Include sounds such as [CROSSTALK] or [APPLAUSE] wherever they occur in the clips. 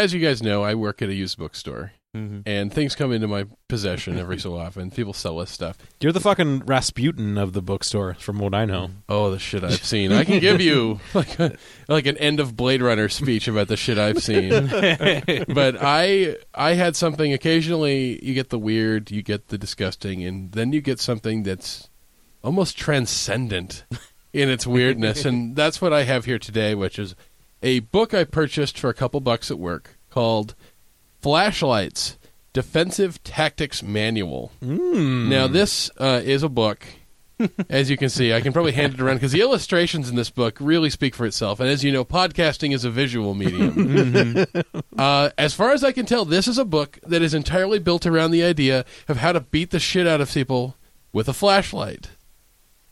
As you guys know, I work at a used bookstore, Mm-hmm. and things come into my possession every so often. People sell us stuff. You're the fucking Rasputin of the bookstore, from what I know. [LAUGHS] Oh, the shit I've seen! I can give you [LAUGHS] like a, like an end of Blade Runner speech about the shit I've seen. [LAUGHS] but I I had something. Occasionally, you get the weird, you get the disgusting, and then you get something that's almost transcendent in its weirdness. and that's what I have here today, which is a book I purchased for a couple bucks at work called Flashlights Defensive Tactics Manual. Now, this uh, is a book. [LAUGHS] As you can see, I can probably hand it around because the illustrations in this book really speak for itself. And as you know, podcasting is a visual medium. [LAUGHS] [LAUGHS] uh, as far as I can tell, this is a book that is entirely built around the idea of how to beat the shit out of people with a flashlight.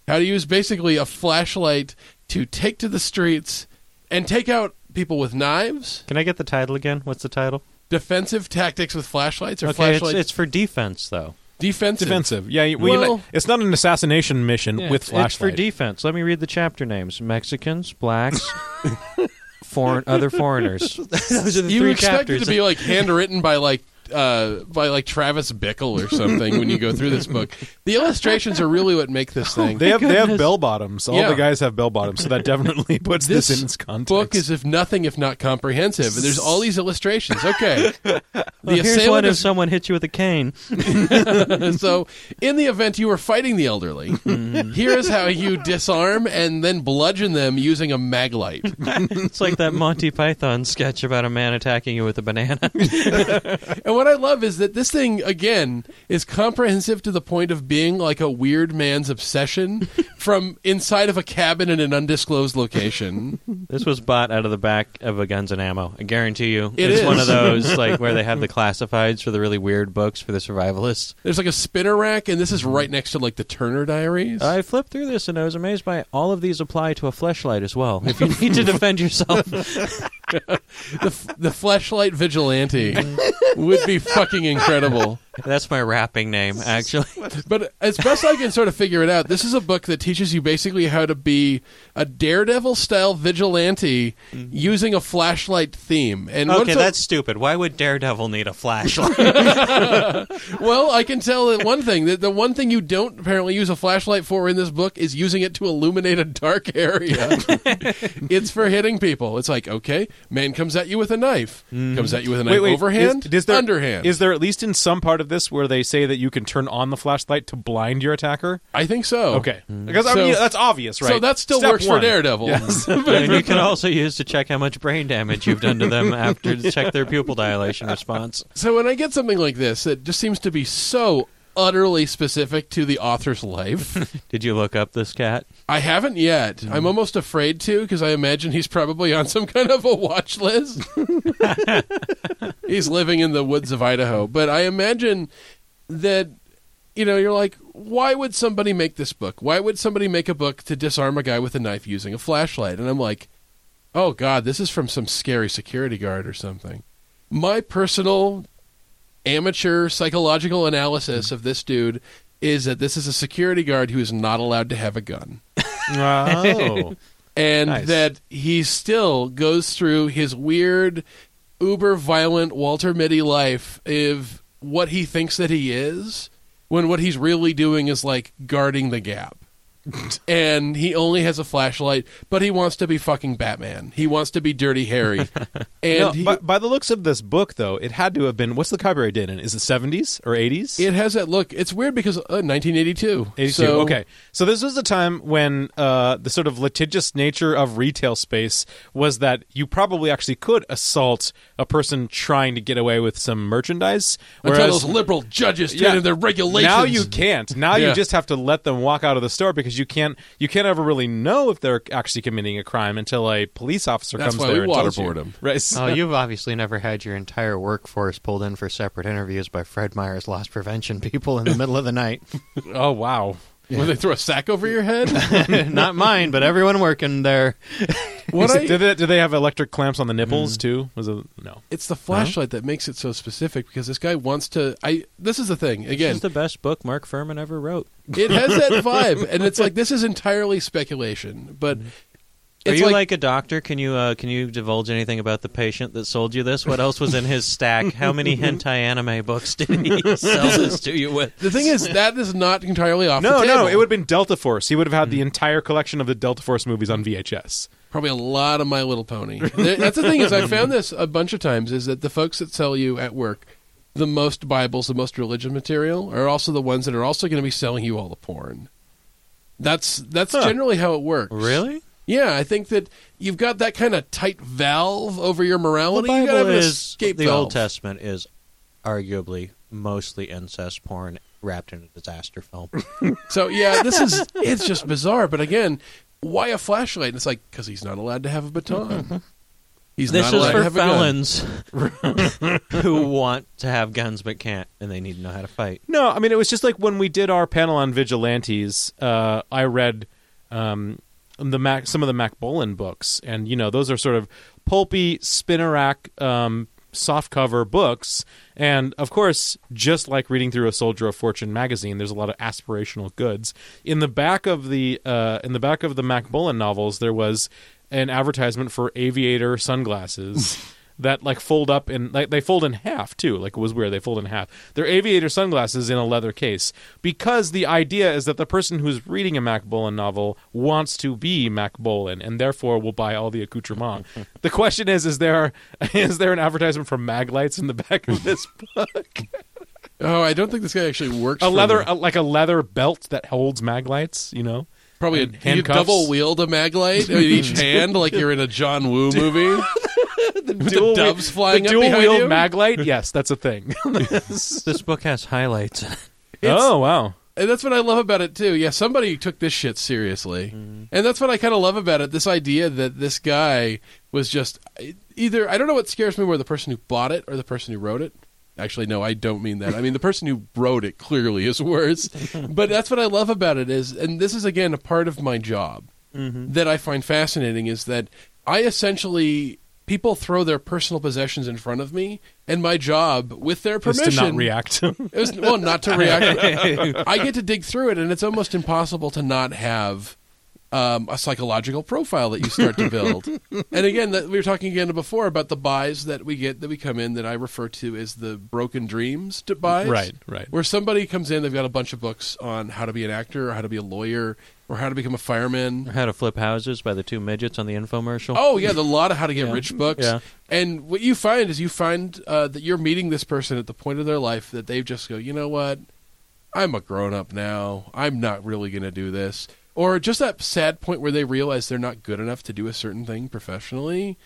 How to use basically a flashlight to take to the streets and take out people with knives. Can I get the title again? What's the title? Defensive tactics with flashlights or okay, it's, it's for defense though. defensive. Defensive. Yeah, well, you Well- know, it's not an assassination mission Yeah, with flashlights. it's for defense. Let me read the chapter names: Mexicans, blacks, [LAUGHS] foreign, other foreigners. [LAUGHS] Those are the You three expect chapters. it to be like handwritten by like uh, by like Travis Bickle or something when you go through this book. The illustrations are really what make this thing. they have they have bell bottoms. All Yeah. the guys have bell bottoms, so that definitely [LAUGHS] puts this, in its context. book is if nothing if not comprehensive. And there's all these illustrations. Okay. The here's assailant one if is someone hits you with a cane. [LAUGHS] so in the event you were fighting the elderly, here is how you disarm and then bludgeon them using a maglite. [LAUGHS] It's like that Monty Python sketch about a man attacking you with a banana. And what I love is that this thing again is comprehensive to the point of being like a weird man's obsession [LAUGHS] from inside of a cabin in an undisclosed location. This was bought out of the back of a Guns and Ammo. I guarantee you, It it's is. one of those like where they have the [LAUGHS] classifieds for the really weird books for the survivalists. There's like a spinner rack, and this is right next to like the Turner Diaries. I flipped through this and I was amazed by all of these apply to a fleshlight as well. If you need to defend yourself, [LAUGHS] [LAUGHS] the the flashlight vigilante would be fucking incredible. That's my rapping name, [LAUGHS] actually. But as best I can sort of figure it out, this is a book that teaches you basically how to be a daredevil style vigilante mm-hmm. using a flashlight theme. And Okay, what's a- that's stupid. Why would Daredevil need a flashlight? [LAUGHS] well, I can tell that one thing that the one thing you don't apparently use a flashlight for in this book is using it to illuminate a dark area. [LAUGHS] it's for hitting people. It's like, okay, man comes at you with a knife, mm-hmm. comes at you with a knife Wait, wait, overhand, is, is there, underhand. Is there at least in some part of this where they say that you can turn on the flashlight to blind your attacker? I think so. Okay, because I So- mean that's obvious, right? So that still Step works one. for Daredevil. Yes. [LAUGHS] and you can also use to check how much brain damage you've done to them [LAUGHS] after to check their pupil dilation response. So when I get something like this, it just seems to be so utterly specific to the author's life. [LAUGHS] Did you look up this cat? I haven't yet. Hmm. I'm almost afraid to because I imagine he's probably on some kind of a watch list. [LAUGHS] he's living in the woods of Idaho, but I imagine that you know you're like, why would somebody make this book? Why would somebody make a book to disarm a guy with a knife using a flashlight? And I'm like, oh god, this is from some scary security guard or something. My personal amateur psychological analysis of this dude is that this is a security guard who is not allowed to have a gun. Oh, [LAUGHS] and Nice. that he still goes through his weird uber violent walter mitty life of what he thinks that he is when what he's really doing is like guarding the gap and he only has a flashlight but he wants to be fucking batman he wants to be dirty harry [LAUGHS] and No, he, by, by the looks of this book, though, it had to have been. What's the copyright date in? Is it seventies or eighties? it has that look it's weird because uh, 1982 82. so okay. So this was a time when uh, the sort of litigious nature of retail space was that you probably actually could assault a person trying to get away with some merchandise. until Whereas those liberal judges yeah, their regulations now you can't. Now [LAUGHS] Yeah. you just have to let them walk out of the store because because you can't you can't ever really know if they're actually committing a crime until a police officer That's comes why we there and tells waterboard you. 'em. Right. so- Oh, you've obviously never had your entire workforce pulled in for separate interviews by Fred Meyer's loss prevention people in the middle of the night. [LAUGHS] oh wow. When they throw a sack over your head. [LAUGHS] Not mine, but everyone working there. what I, did, they, did they have electric clamps on the nipples hmm. too? Was it no? it's the flashlight that makes it so specific because this guy wants to. I. This is the thing. Again, This is the best book Mark Fuhrman ever wrote. it has that [LAUGHS] vibe, and it's like this is entirely speculation, but mm-hmm. Are you like, like, a doctor? Can you uh, can you divulge anything about the patient that sold you this? What else was in his stack? [LAUGHS] How many hentai anime books did he [LAUGHS] sell this to you with? the thing is that is not entirely off. No, the no, it would have been Delta Force. He would have had the entire collection of the Delta Force movies on VHS. probably a lot of My Little Pony. That's the thing is I found this a bunch of times is that the folks that sell you at work the most Bibles, the most religion material, are also the ones that are also going to be selling you all the porn. That's that's Huh. generally how it works. Really? Yeah, I think that you've got that kind of tight valve over your morality. you gotta Bible have is escape the valve. Old Testament is arguably mostly incest porn wrapped in a disaster film. [LAUGHS] [LAUGHS] So yeah, this is it's just bizarre. But again, why a flashlight? And it's like because he's not allowed to have a baton. He's this not is allowed to for have a gun. felons [LAUGHS] who want to have guns but can't, and they need to know how to fight. No, I mean it was just like when we did our panel on vigilantes. Uh, I read um, the Mack, some of the Mack Bolan books, and you know those are sort of pulpy, spinnerack um, soft cover books. And of course, just like reading through a Soldier of Fortune magazine, there's a lot of aspirational goods. In the back of the uh, in the back of the Mack Bolan novels, there was an advertisement for aviator sunglasses. [LAUGHS] that like fold up and like they fold in half too. Like it was weird. They fold in half. They're aviator sunglasses in a leather case because the idea is that the person who's reading a Mack Bolan novel wants to be Mack Bolan and therefore will buy all the accoutrement. [LAUGHS] the question is: is there is there an advertisement for mag lights in the back of this [LAUGHS] book? Oh, I don't think this guy actually works. a for leather a, like a leather belt that holds mag lights. You know. Probably a and you double wield a maglight in each [LAUGHS] hand, like you're in a John Woo [LAUGHS] movie. Dual doves wheel- flying the up dual behind wheel you? mag light. Yes, that's a thing. [LAUGHS] This book has highlights. oh wow. And that's what I love about it too. Yeah, somebody took this shit seriously, Mm-hmm. and that's what I kind of love about it. This idea that this guy was just either I don't know what scares me more the person who bought it or the person who wrote it. Actually, no, I don't mean that. I mean the person who wrote it clearly is worse. [LAUGHS] but that's what I love about it is, and this is again a part of my job mm-hmm. that I find fascinating is that I essentially people throw their personal possessions in front of me, and my job with their permission to not react. it was, well, not to react. [LAUGHS] I get to dig through it, and it's almost impossible to not have um, a psychological profile that you start to build. [LAUGHS] and again, that, we were talking again before about the buys that we get that we come in that I refer to as the broken dreams to buys. Right, right. Where somebody comes in, they've got a bunch of books on how to be an actor, or how to be a lawyer, or how to become a fireman. How to Flip Houses by the two midgets on the infomercial. Oh yeah, the lot of how to get Yeah. rich books. Yeah. And what you find is you find uh, that you're meeting this person at the point of their life that they just go, you know what, I'm a grown up now. I'm not really going to do this. Or just that sad point where they realize they're not good enough to do a certain thing professionally.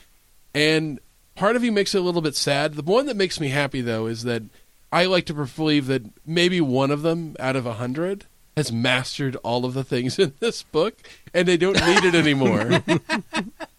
And part of you makes it a little bit sad. The one that makes me happy though is that I like to believe that maybe one of them out of a hundred has mastered all of the things [LAUGHS] in this book and they don't need it anymore. [LAUGHS]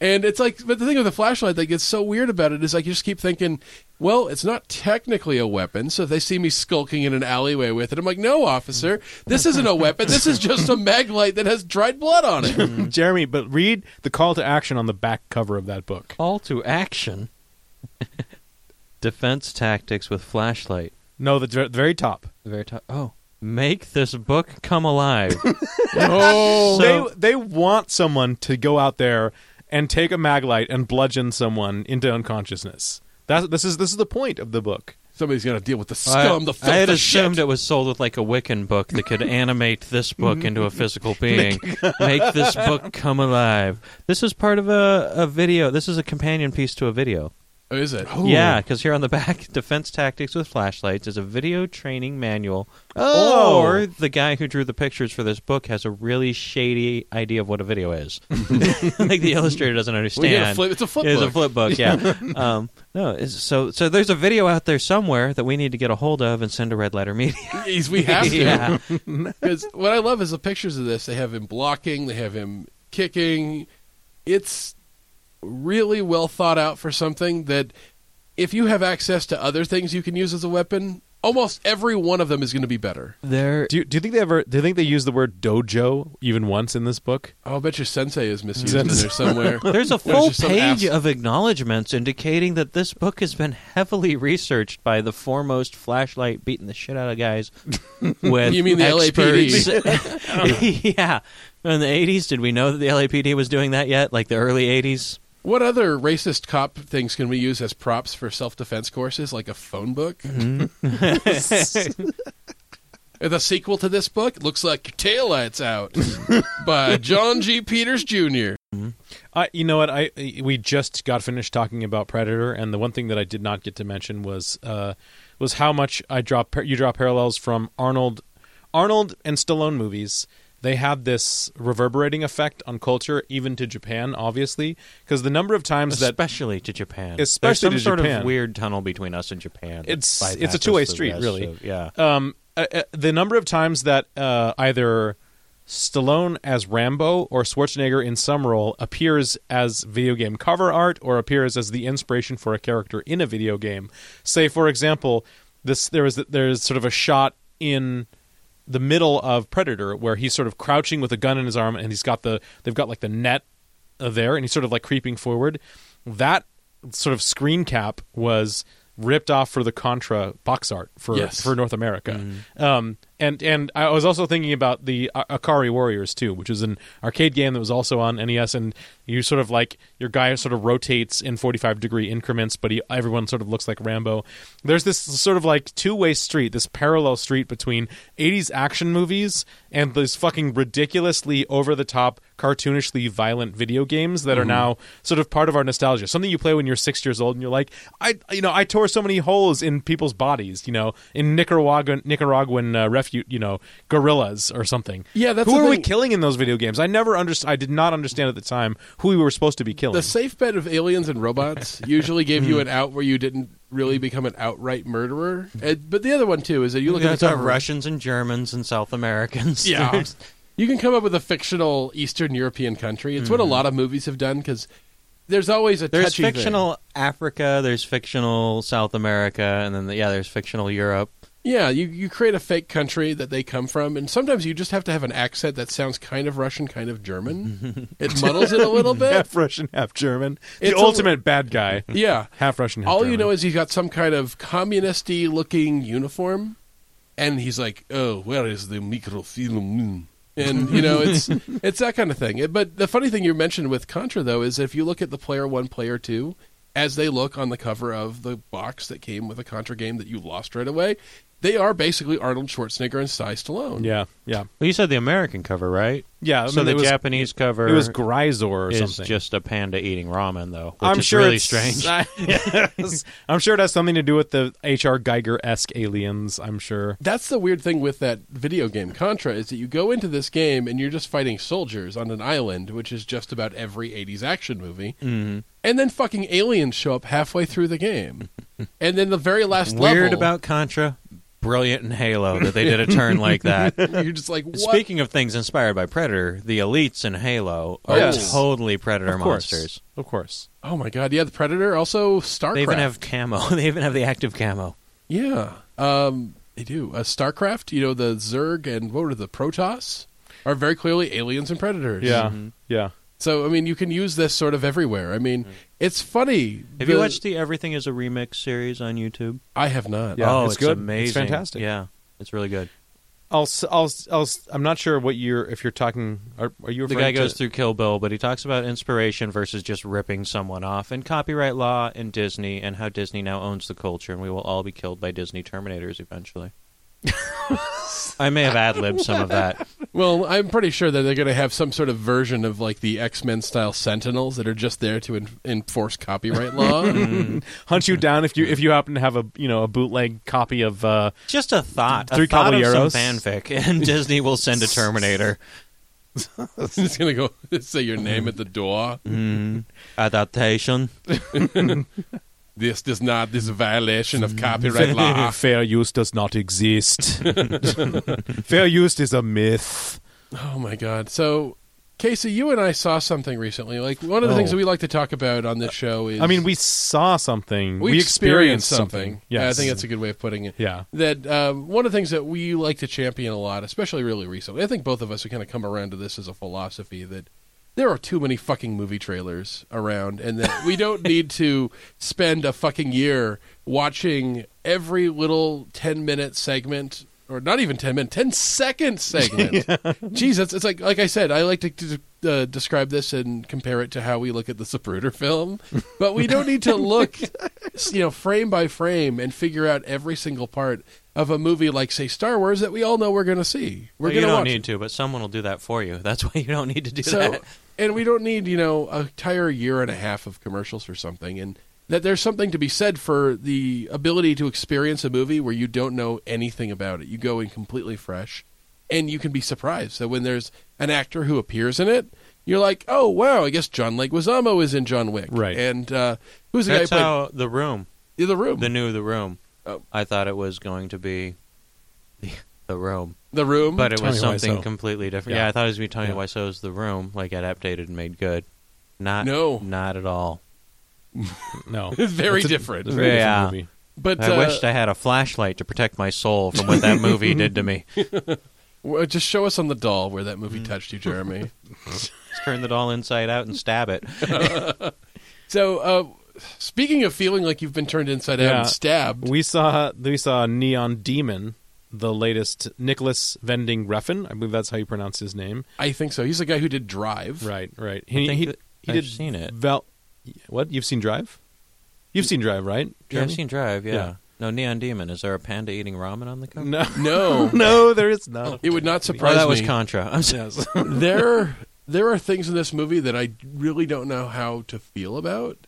And it's like, but the thing with the flashlight that gets so weird about it is like you just keep thinking, well, it's not technically a weapon. So if they see me skulking in an alleyway with it, I'm like, no, officer, this isn't a weapon. This is just a mag light that has dried blood on it. [LAUGHS] Jeremy, but read the call to action on the back cover of that book. Call to action. [LAUGHS] Defense tactics with flashlight. No, the, the very top. The very top. Oh, make this book come alive. oh, [LAUGHS] So- they they want someone to go out there and take a maglite and bludgeon someone into unconsciousness. That's this is this is the point of the book. somebody's got to deal with the scum, the filth, I had the assumed shit. it was sold with like a Wiccan book that could [LAUGHS] animate this book mm-hmm. into a physical being. [LAUGHS] Make this book come alive. This is part of a, a video. This is a companion piece to a video. Oh, is it? Yeah, because here on the back, [LAUGHS] Defense Tactics with Flashlights is a video training manual. Oh. Or the guy who drew the pictures for this book has a really shady idea of what a video is. [LAUGHS] [LAUGHS] like the illustrator doesn't understand. you get a flip, it's a flip It's book. a flip book, yeah. um, No, so so there's a video out there somewhere that we need to get a hold of and send to Red Letter Media. He's- we have to. yeah. Because what I love is the pictures of this. They have him blocking, they have him kicking. It's really well thought out for something that if you have access to other things you can use as a weapon, almost every one of them is going to be better. There Do you, do you think they ever? Do you think they use the word dojo even once in this book? Oh, I'll bet your sensei is misused in there somewhere. [LAUGHS] There's a There's full just some page abs- of acknowledgments indicating that this book has been heavily researched by the foremost flashlight beating the shit out of guys [LAUGHS] with You mean the LAPD? [LAUGHS] yeah. In the 80s, did we know that the LAPD was doing that yet? Like the early 80s? What other racist cop things can we use as props for self defense courses, like a phone book? the sequel to this book looks like Your Taillights Out by John G. Peters Jr. I, you know what? I we just got finished talking about Predator, and the one thing that I did not get to mention was uh, was how much I draw you draw parallels from Arnold, Arnold and Stallone movies. They had this reverberating effect on culture, even to Japan, obviously, because the number of times that Especially to Japan. Especially There's some sort Japan. of weird tunnel between us and Japan. It's- it's a two-way street, really. of- yeah. um, uh, uh, the number of times that uh, either Stallone as Rambo or Schwarzenegger in some role appears as video game cover art or appears as the inspiration for a character in a video game. Say, for example, this there is there's sort of a shot in the middle of Predator where he's sort of crouching with a gun in his arm and he's got the they've got like the net there and he's sort of like creeping forward. That sort of screen cap was ripped off for the Contra box art for Yes. for North America. Um, and and I was also thinking about the Ikari Warriors too, which is an arcade game that was also on NES, and you sort of like your guy sort of rotates in forty five degree increments, but he, everyone sort of looks like Rambo. There's this sort of like two way street, this parallel street between '80s action movies and these fucking ridiculously over the top, cartoonishly violent video games that are now sort of part of our nostalgia. Something you play when you're six years old, and you're like, I, you know, I tore so many holes in people's bodies, you know, in Nicaraguan Nicaraguan uh, refuge, you know, gorillas or something. Yeah, that's who the are we thing. killing in those video games? I never understood. I did not understand at the time who we were supposed to be killing. The safe bet of aliens and robots usually gave you an out where you didn't really become an outright murderer. And, but the other one too is that you look You at got the the Russians and Germans and South Americans. Yeah. [LAUGHS] There's- You can come up with a fictional Eastern European country. It's what a mhm. lot of movies have done because there's always a There's touchy thing. fictional Africa, there's fictional South America, and then yeah, there's fictional Europe. Yeah, you, you create a fake country that they come from, and sometimes you just have to have an accent that sounds kind of Russian, kind of German. [LAUGHS] it muddles it a little bit. half Russian, half German. The It's a- ultimate bad guy. Yeah. Half Russian. Half All German. you know is he's got some kind of communisty looking uniform, and he's like, "Oh, where is the microfilm?" And you know, it's [LAUGHS] it's that kind of thing. But the funny thing you mentioned with Contra, though, is if you look at the player one, player two, as they look on the cover of the box that came with a Contra game that you lost right away, they are basically Arnold Schwarzenegger and Sly Stallone. Yeah, yeah, Well, you said the American cover, right? yeah. I so mean, the was, Japanese cover it was Grisor or is something. just a panda eating ramen, though, which I'm is sure really it's strange. [LAUGHS] Yes. I'm sure it has something to do with the H.R. Giger esque aliens. I'm sure. That's the weird thing with that video game Contra is that you go into this game and you're just fighting soldiers on an island, which is just about every 80s action movie. Mhm. And then fucking aliens show up halfway through the game. and then the very last level. Weird level, about Contra, brilliant in Halo that they did a turn like that. [LAUGHS] you're just like, what? Speaking of things inspired by Predator, the elites in Halo are Yes. totally Predator Of course. monsters. Of course. oh my god, yeah, the Predator, also StarCraft. They even have camo. [LAUGHS] They even have the active camo. yeah, um, they do. Uh, StarCraft, you know, the Zerg and what were the Protoss are very clearly aliens and predators. Yeah. Mhm. Yeah. So I mean, you can use this sort of everywhere. I mean, it's funny. Have The- you watched the Everything is a Remix series on YouTube? I have not. Yeah, oh, it's it's, good. It's amazing. fantastic. Yeah, it's really good. I'll, s- I'll, s- I'll, s- I'm not sure what you're. If you're talking, are, are you? The referring guy goes through Kill Bill, but he talks about inspiration versus just ripping someone off, and copyright law, and Disney, and how Disney now owns the culture, and we will all be killed by Disney Terminators eventually. I may have ad libbed some of that. Well, I'm pretty sure that they're going to have some sort of version of like the X Men style Sentinels that are just there to en- enforce copyright law. [LAUGHS] Hunt you down if you if you happen to have a you know a bootleg copy of. Uh, Just a thought. Three a thought of some Caballeros. fanfic, and [LAUGHS] Disney will send a Terminator. [LAUGHS] it's going to go say your name at the door. Mm. Adaptation. This does not. This is a violation of copyright law. [LAUGHS] Fair use does not exist. [LAUGHS] Fair use is a myth. Oh my god. So, Casey, you and I saw something recently. Like one of the things Oh. that we like to talk about on this show is I mean, we saw something. we, We, experienced experienced something. Yes. Yeah, I think that's a good way of putting it. Yeah. That um, one of the things that we like to champion a lot, especially really recently. I think both of us have kind of come around to this as a philosophy that there are too many fucking movie trailers around, and that we don't need to spend a fucking year watching every little ten minute segment. Or not even ten minute, ten second segment. [LAUGHS] Jeez, that's it's like like I said. I like to, to uh, describe this and compare it to how we look at the Zapruder film, but we don't need to [LAUGHS] look, you know, frame by frame and figure out every single part of a movie like say Star Wars that we all know we're going to see. We're Well, going you to don't need to, but someone will do that for you. That's [LAUGHS] why you don't need to do so, that. and we don't need you know a entire year and a half of commercials for something, and that there's something to be said for the ability to experience a movie where you don't know anything about it. You go in completely fresh, and you can be surprised. So when there's an actor who appears in it. You're like, oh wow! I guess John Leguizamo is in John Wick, Right. And uh, who's the That's guy who how the room, played the room? the new the room. Oh. I thought it was going to be [LAUGHS] the, the room, The room, but it was something Wiseau. completely different. Yeah. Yeah, I thought it was going to be Tony Yeah. Wiseau's The Room, like adapted and made good. Not No. not at all. No. [LAUGHS] very It's a- different. it's a very Yeah. different movie. But I uh, wished I had a flashlight to protect my soul from what that movie [LAUGHS] did to me. well, just show us on the doll where that Mm. movie touched you, Jeremy. Just turn the doll inside out and stab it. [LAUGHS] so, uh, speaking of feeling like you've been turned inside out and stabbed, We saw we saw Neon Demon, the latest Nicolas Winding Refn. I believe that's how you pronounce his name. I think so. He's the guy who did Drive. Right, right. I He think he, that he I've did seen it. Vel- what? You've seen Drive? You've seen Drive, right? Yeah, I've seen Drive. Yeah. Yeah. No, Neon Demon. Is there a panda eating ramen on the cover? No. [LAUGHS] No, [LAUGHS] no, there is not. it would not Oh, surprise that was me. Contra. I'm sorry. Yes. [LAUGHS] there, there are things in this movie that I really don't know how to feel about.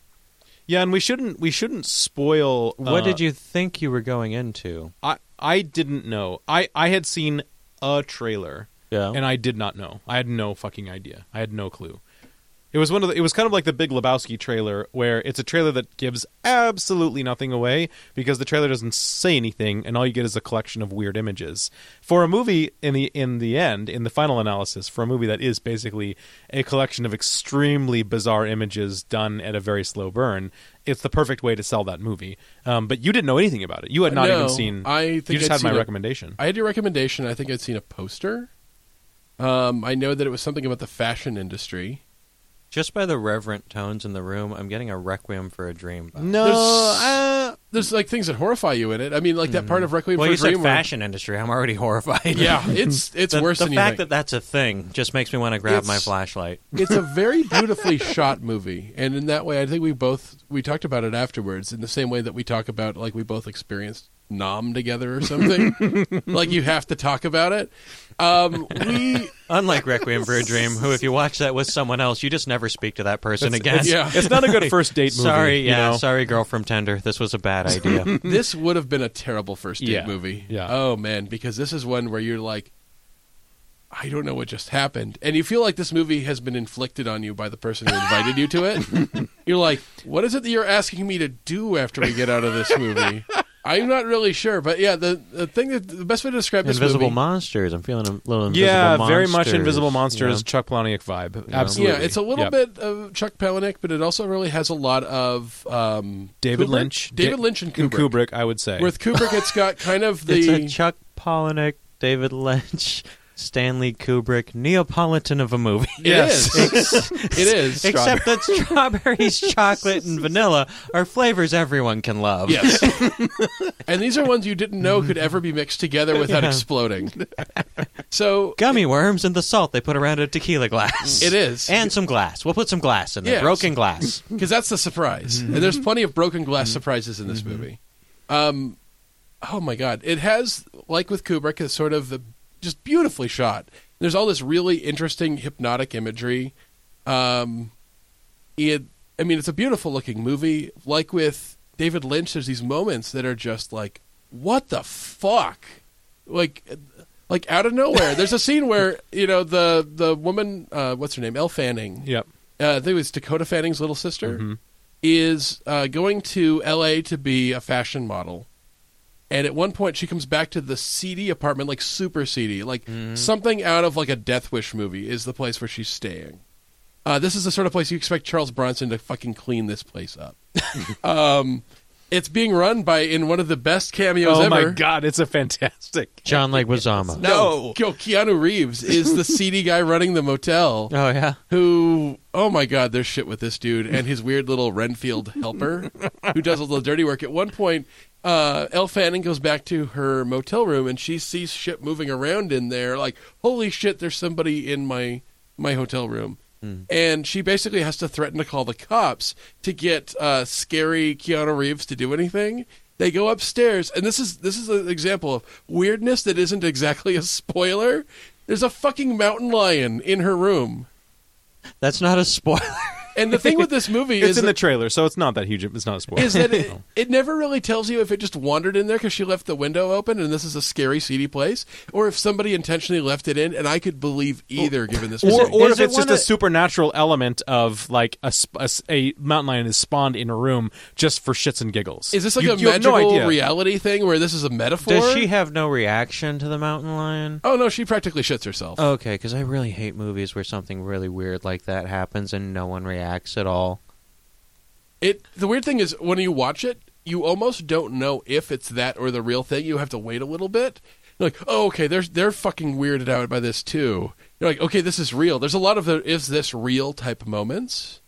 yeah, and we shouldn't we shouldn't spoil. What uh, did you think you were going into? I I didn't know. I I had seen a trailer Yeah. and I did not know. I had no fucking idea. I had no clue. It was one of the, it was kind of like the Big Lebowski trailer where it's a trailer that gives absolutely nothing away because the trailer doesn't say anything and all you get is a collection of weird images. For a movie in the in the end, in the final analysis, for a movie that is basically a collection of extremely bizarre images done at a very slow burn, it's the perfect way to sell that movie. Um, but you didn't know anything about it. You had not No, even seen I think you just I'd had my a- recommendation. I had your recommendation. I think I'd seen a poster. Um, I know that it was something about the fashion industry. Just by the reverent tones in the room, I'm getting a Requiem for a Dream. vibe. no, There's- uh, There's like things that horrify you in it. I mean, like that part of Requiem Well, for you a Dream. said where- fashion industry. I'm already [LAUGHS] horrified. Yeah, it's it's the, worse the than fact you think. that that's a thing just makes me want to grab my It's- flashlight. [LAUGHS] it's a [LAUGHS] very beautifully shot movie, and in that way, I think we both we talked about it afterwards in the same way that we talk about like we both experienced Nom together or something. like you have to talk about it. Um, we [LAUGHS] Unlike Requiem for a Dream, who if you watch that with someone else, you just never speak to that person again. yeah. it's not a good first date [LAUGHS] movie. Sorry, you yeah, know? sorry, girl from Tinder. This was a bad idea. [LAUGHS] this would have been a terrible first date Yeah, movie. yeah. Oh man, because this is one where you're like, I don't know what just happened, and you feel like this movie has been inflicted on you by the person who invited you to it. You're like, what is it that you're asking me to do after we get out of this movie? I'm not really sure, but yeah, the the thing that the best way to describe this Invisible movie. Monsters. I'm feeling a little invisible Yeah, monsters. very much Invisible Monsters, Yeah. Chuck Palahniuk vibe. Yeah. Absolutely. Yeah, it's a little Yep. bit of Chuck Palahniuk, but it also really has a lot of um, David Kubrick? Lynch. David Da- Lynch and and Kubrick. Kubrick, I would say. With Kubrick, it's got kind of the [LAUGHS] It's a Chuck Palahniuk, David Lynch, Stanley Kubrick Neapolitan of a movie. [LAUGHS] Yes. is. it is. Except that strawberries, [LAUGHS] chocolate, and vanilla are flavors everyone can love. Yes. [LAUGHS] and these are ones you didn't know could ever be mixed together without Yeah. exploding. So Gummy worms and the salt they put around a tequila glass. it is. And some glass. We'll put some glass in there. Yes. Broken glass. Because that's the surprise. Mm-hmm. And there's plenty of broken glass mm-hmm. surprises in this mm-hmm. movie. Um, oh my God. It has, like with Kubrick, a sort of a, just beautifully shot. There's all this really interesting hypnotic imagery. Um, it, I mean, it's a beautiful looking movie. Like with David Lynch, there's these moments that are just like, what the fuck? Like, like out of nowhere. [LAUGHS] There's a scene where you know the the woman, uh, what's her name, Elle Fanning. Yep. Uh, I think it was Dakota Fanning's little sister. Mhm. is uh, going to L.A. to be a fashion model. And at one point, she comes back to the seedy apartment, like super seedy, like something out of like a Death Wish movie is the place where she's staying. Uh, this is the sort of place you expect Charles Bronson to fucking clean this place up. [LAUGHS] um, it's being run by in one of the best cameos oh ever. Oh my god, it's a fantastic. [LAUGHS] John Leguizamo. No. Yo, Keanu Reeves is the [LAUGHS] seedy guy running the motel. Oh yeah. Who? Oh my God, there's shit with this dude and his weird little Renfield helper who does all the dirty work. At one point, uh, Elle Fanning goes back to her motel room and she sees shit moving around in there. Like, holy shit, there's somebody in my my hotel room. And she basically has to threaten to call the cops to get uh, scary Keanu Reeves to do anything. They go upstairs, and this is this is an example of weirdness that isn't exactly a spoiler. There's a fucking mountain lion in her room. That's not a spoiler. [LAUGHS] And the thing with this movie [LAUGHS] It's is in the trailer, so it's not that huge. It's not a spoiler. is that it, [LAUGHS] it never really tells you if it just wandered in there because she left the window open and this is a scary, seedy place, or if somebody intentionally left it in. And I could believe either, given this or, movie. or Is if it it's just one a supernatural element of like a, sp- a s- a mountain lion is spawned in a room just for shits and giggles. is this like You- a you have no reality thing where this is a metaphor? Does she have no reaction to the mountain lion? Oh no, she practically shits herself. Okay, because I really hate movies where something really weird like that happens and no one reacts at all. It the weird thing is when you watch it, you almost don't know if it's that or the real thing. You have to wait a little bit. You're like, oh, okay, they're they're fucking weirded out by this too. You're like, okay, this is real. There's a lot of the is this real type moments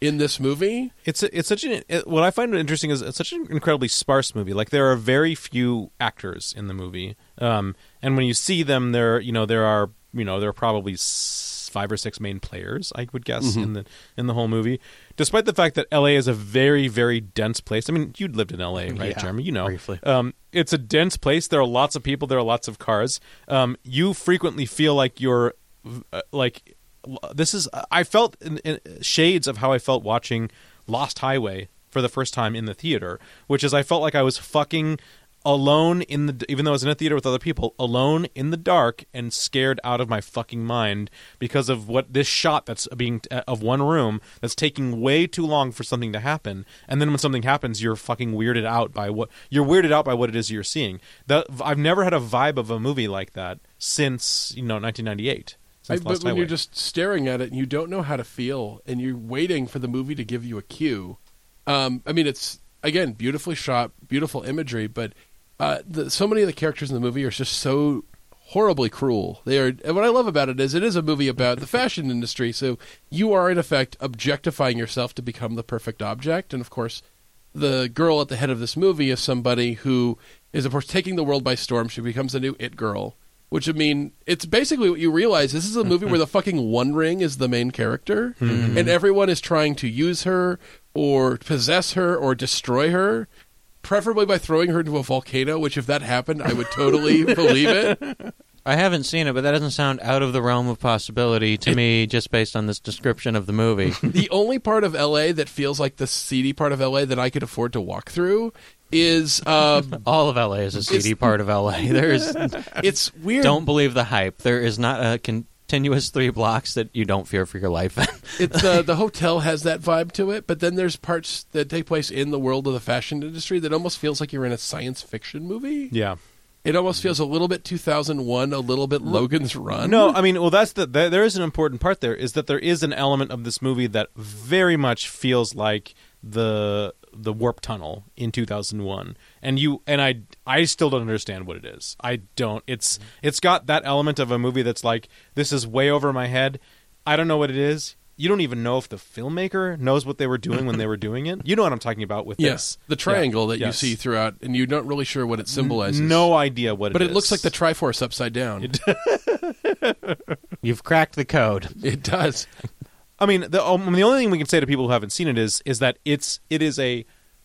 in this movie. It's a, it's such an it, what I find interesting is it's such an incredibly sparse movie. Like there are very few actors in the movie, um, and when you see them, there you know there are you know there are probably s- five or six main players. I would guess in the in the whole movie. Despite the fact that L.A. is a very very dense place. I mean, you'd lived in L.A. right, Yeah, Jeremy? You know, briefly. um, it's a dense place. There are lots of people. There are lots of cars. Um, you frequently feel like you're uh, like this is. I felt in, in shades of how I felt watching Lost Highway for the first time in the theater, which is I felt like I was fucking alone in the even though I was in a theater with other people alone in the dark and scared out of my fucking mind because of what this shot that's being uh, of one room that's taking way too long for something to happen and then when something happens you're fucking weirded out by what you're weirded out by what it is you're seeing that I've never had a vibe of a movie like that since you know 1998 I, but when Highway. you're just staring at it and you don't know how to feel and you're waiting for the movie to give you a cue. Um, I mean, it's again beautifully shot, beautiful imagery, but uh, the, so many of the characters in the movie are just so horribly cruel. They are. And what I love about it is it is a movie about the fashion industry. So you are in effect objectifying yourself to become the perfect object, and of course, the girl at the head of this movie is somebody who is of course taking the world by storm. She becomes the new it girl. Which I mean, it's basically what you realize. This is a movie where the fucking One Ring is the main character, and everyone is trying to use her or possess her or destroy her, preferably by throwing her into a volcano. Which, if that happened, I would totally [LAUGHS] believe it. I haven't seen it, but that doesn't sound out of the realm of possibility to me just based on this description of the movie. [LAUGHS] the only part of LA that feels like the seedy part of LA that I could afford to walk through is uh, [LAUGHS] All of LA is a seedy part of LA. There's it's weird. don't believe the hype. There is not a continuous three blocks that you don't fear for your life in. [LAUGHS] it's uh, the hotel has that vibe to it, but then there's parts that take place in the world of the fashion industry that almost feels like you're in a science fiction movie. yeah It almost feels a little bit 2001, a little bit Logan's Run. No, I mean, well, that's the there, there is an important part there is that there is an element of this movie that very much feels like the the warp tunnel in 2001 and you and I I still don't understand what it is. I don't. It's it's got that element of a movie that's like this is way over my head. I don't know what it is. You don't even know if the filmmaker knows what they were doing when they were doing it. You know what I'm talking about with yes, this. the triangle that Yes. you see throughout, and you're not really sure what it symbolizes. No idea what it's but it it looks like the Triforce upside down. [LAUGHS] You've cracked the code. it does. I mean, the um, the only thing we can say to people who haven't seen it is is that it's it is a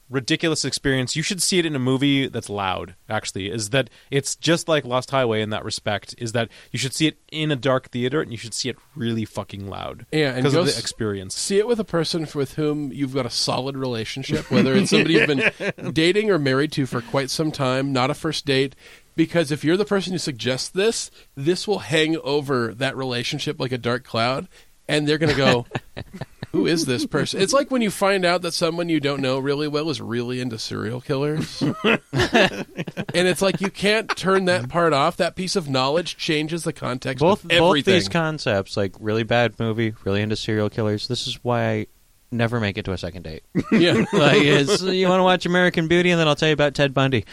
ridiculous experience. You should see it in a movie that's loud. Actually, is that it's just like Lost Highway in that respect. Is that you should see it in a dark theater and you should see it really fucking loud. Yeah, and because of the experience. See it with a person with whom you've got a solid relationship, whether it's somebody you've been [LAUGHS] dating or married to for quite some time, not a first date. Because if you're the person who suggests this, this will hang over that relationship like a dark cloud, and they're going to go, [LAUGHS] who is this person? It's like when you find out that someone you don't know really well is really into serial killers. [LAUGHS] and it's like you can't turn that part off. That piece of knowledge changes the context both of both these concepts, like really bad movie, really into serial killers. This is why I never make it to a second date. [LAUGHS] yeah. like, you want to watch American Beauty, and then I'll tell you about Ted Bundy.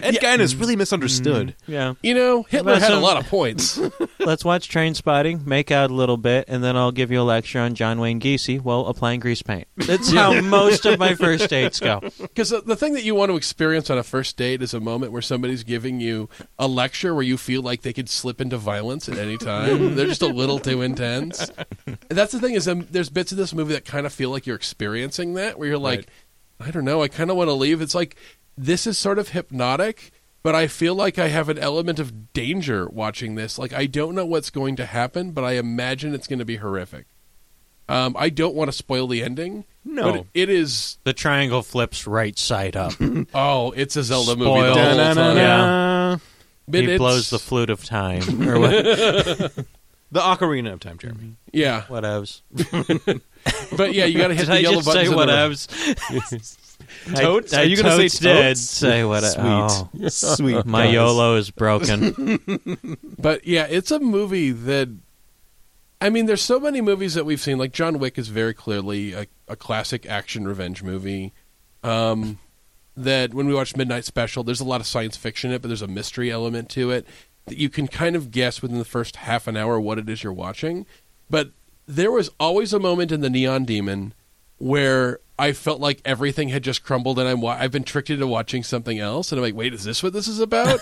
Ed Gein is really misunderstood. Yeah, You know, Hitler About had a lot of points. [LAUGHS] let's watch Train Spotting, make out a little bit, and then I'll give you a lecture on John Wayne Gacy while applying grease paint. That's how most of my first [LAUGHS] dates go. Because the thing that you want to experience on a first date is a moment where somebody's giving you a lecture where you feel like they could slip into violence at any time. [LAUGHS] They're just a little too intense. And that's the thing is, um, there's bits of this movie that kind of feel like you're experiencing that, where you're like, I don't know, I kind of want to leave. It's like this is sort of hypnotic, but I feel like I have an element of danger watching this. Like I don't know what's going to happen, but I imagine it's going to be horrific. Um, I don't want to spoil the ending. No. but it is. The triangle flips right side up. [LAUGHS] Oh, it's a Zelda movie. Spoiled. The whole. Da-na-na-na. But he it's- blows the flute of time, or what? [LAUGHS] The Ocarina of Time, Jeremy. Yeah, Whatevs. [LAUGHS] but yeah, you got to hit Did the I yellow just say buttons. in the- whatevs? Totes? I, Are you gonna say totes did totes? say what? Sweet. Oh, [LAUGHS] Sweet. my guys. YOLO is broken. [LAUGHS] But yeah, it's a movie that. I mean, there's so many movies that we've seen. Like John Wick is very clearly a, a classic action revenge movie. Um, that when we watch Midnight Special, there's a lot of science fiction in it, but there's a mystery element to it that you can kind of guess within the first half an hour what it is you're watching. But there was always a moment in the Neon Demon where I felt like everything had just crumbled, and I'm I've been tricked into watching something else, and I'm like, wait, is this what this is about?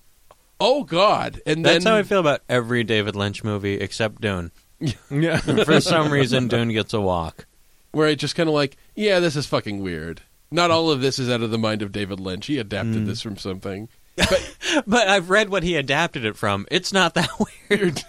[LAUGHS] oh God! And That's then how I feel about every David Lynch movie except Dune. [LAUGHS] Yeah. For some reason, Dune gets a walk. where I just kind of like, yeah, this is fucking weird. Not all of this is out of the mind of David Lynch. He adapted mm. this from something. [LAUGHS] But I've read what he adapted it from. It's not that weird.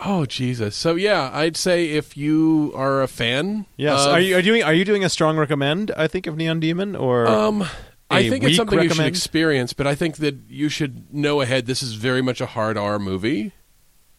Oh Jesus! So yeah, I'd say if you are a fan, Yes. of- are you are doing are you doing a strong recommend? I think of Neon Demon or Um, I think it's something you should experience, but I think that you should know ahead. This is very much a hard R movie.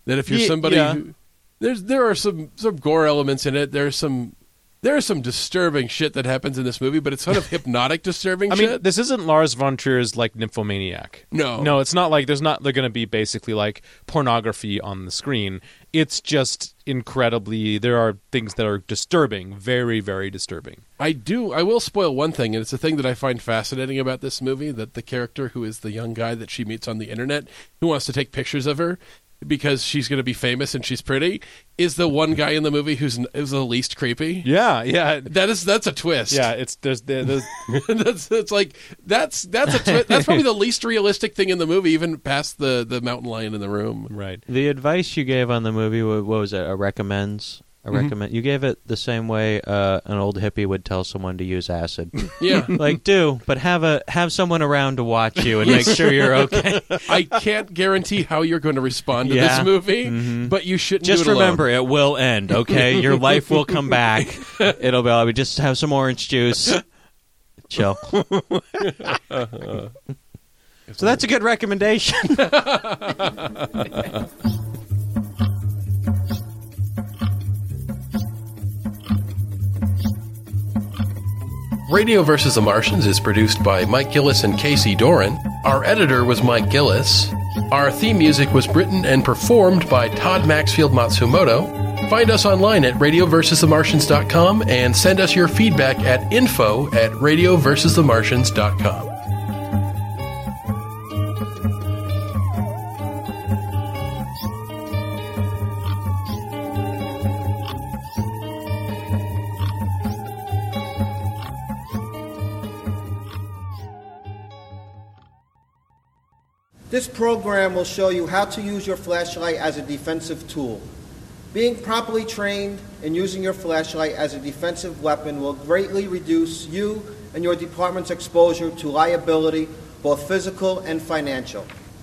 That if you're somebody yeah. who there's there are some some gore elements in it. There's some there's some disturbing shit that happens in this movie, but it's sort of [LAUGHS] hypnotic disturbing I mean, this isn't Lars von Trier's like nymphomaniac. No. no, it's not like there's not they're going to be basically like pornography on the screen. It's just incredibly. There are things that are disturbing, very, very disturbing. I do. I will spoil one thing, and it's a thing that I find fascinating about this movie: that the character who is the young guy that she meets on the internet, who wants to take pictures of her because she's going to be famous and she's pretty, is the one guy in the movie who's is the least creepy. Yeah, yeah, That is that's a twist. yeah. It's there's there's [LAUGHS] that's it's like that's that's a twi- that's probably the [LAUGHS] least realistic thing in the movie, even past the the mountain lion in the room. right. The advice you gave on the movie, what, what was it? A recommends? A Mm-hmm. recommend? You gave it the same way uh, an old hippie would tell someone to use acid. [LAUGHS] Yeah, [LAUGHS] like, do, but have a have someone around to watch you and make sure you're okay. [LAUGHS] I can't guarantee how you're going to respond to Yeah. this movie, Mhm. but you shouldn't Just do it alone. remember, it will end. Okay, your life will come back. It'll be. I'll just have some orange juice. Chill. so that's a good recommendation. Radio vs. the Martians is produced by Mike Gillis and Casey Doran. Our editor was Mike Gillis. Our theme music was written and performed by Todd Maxfield Matsumoto. Find us online at radioversusthemartians.com and send us your feedback at info at radioversusthemartians.com. program will show you how to use your flashlight as a defensive tool. Being properly trained in using your flashlight as a defensive weapon will greatly reduce you and your department's exposure to liability, both physical and financial.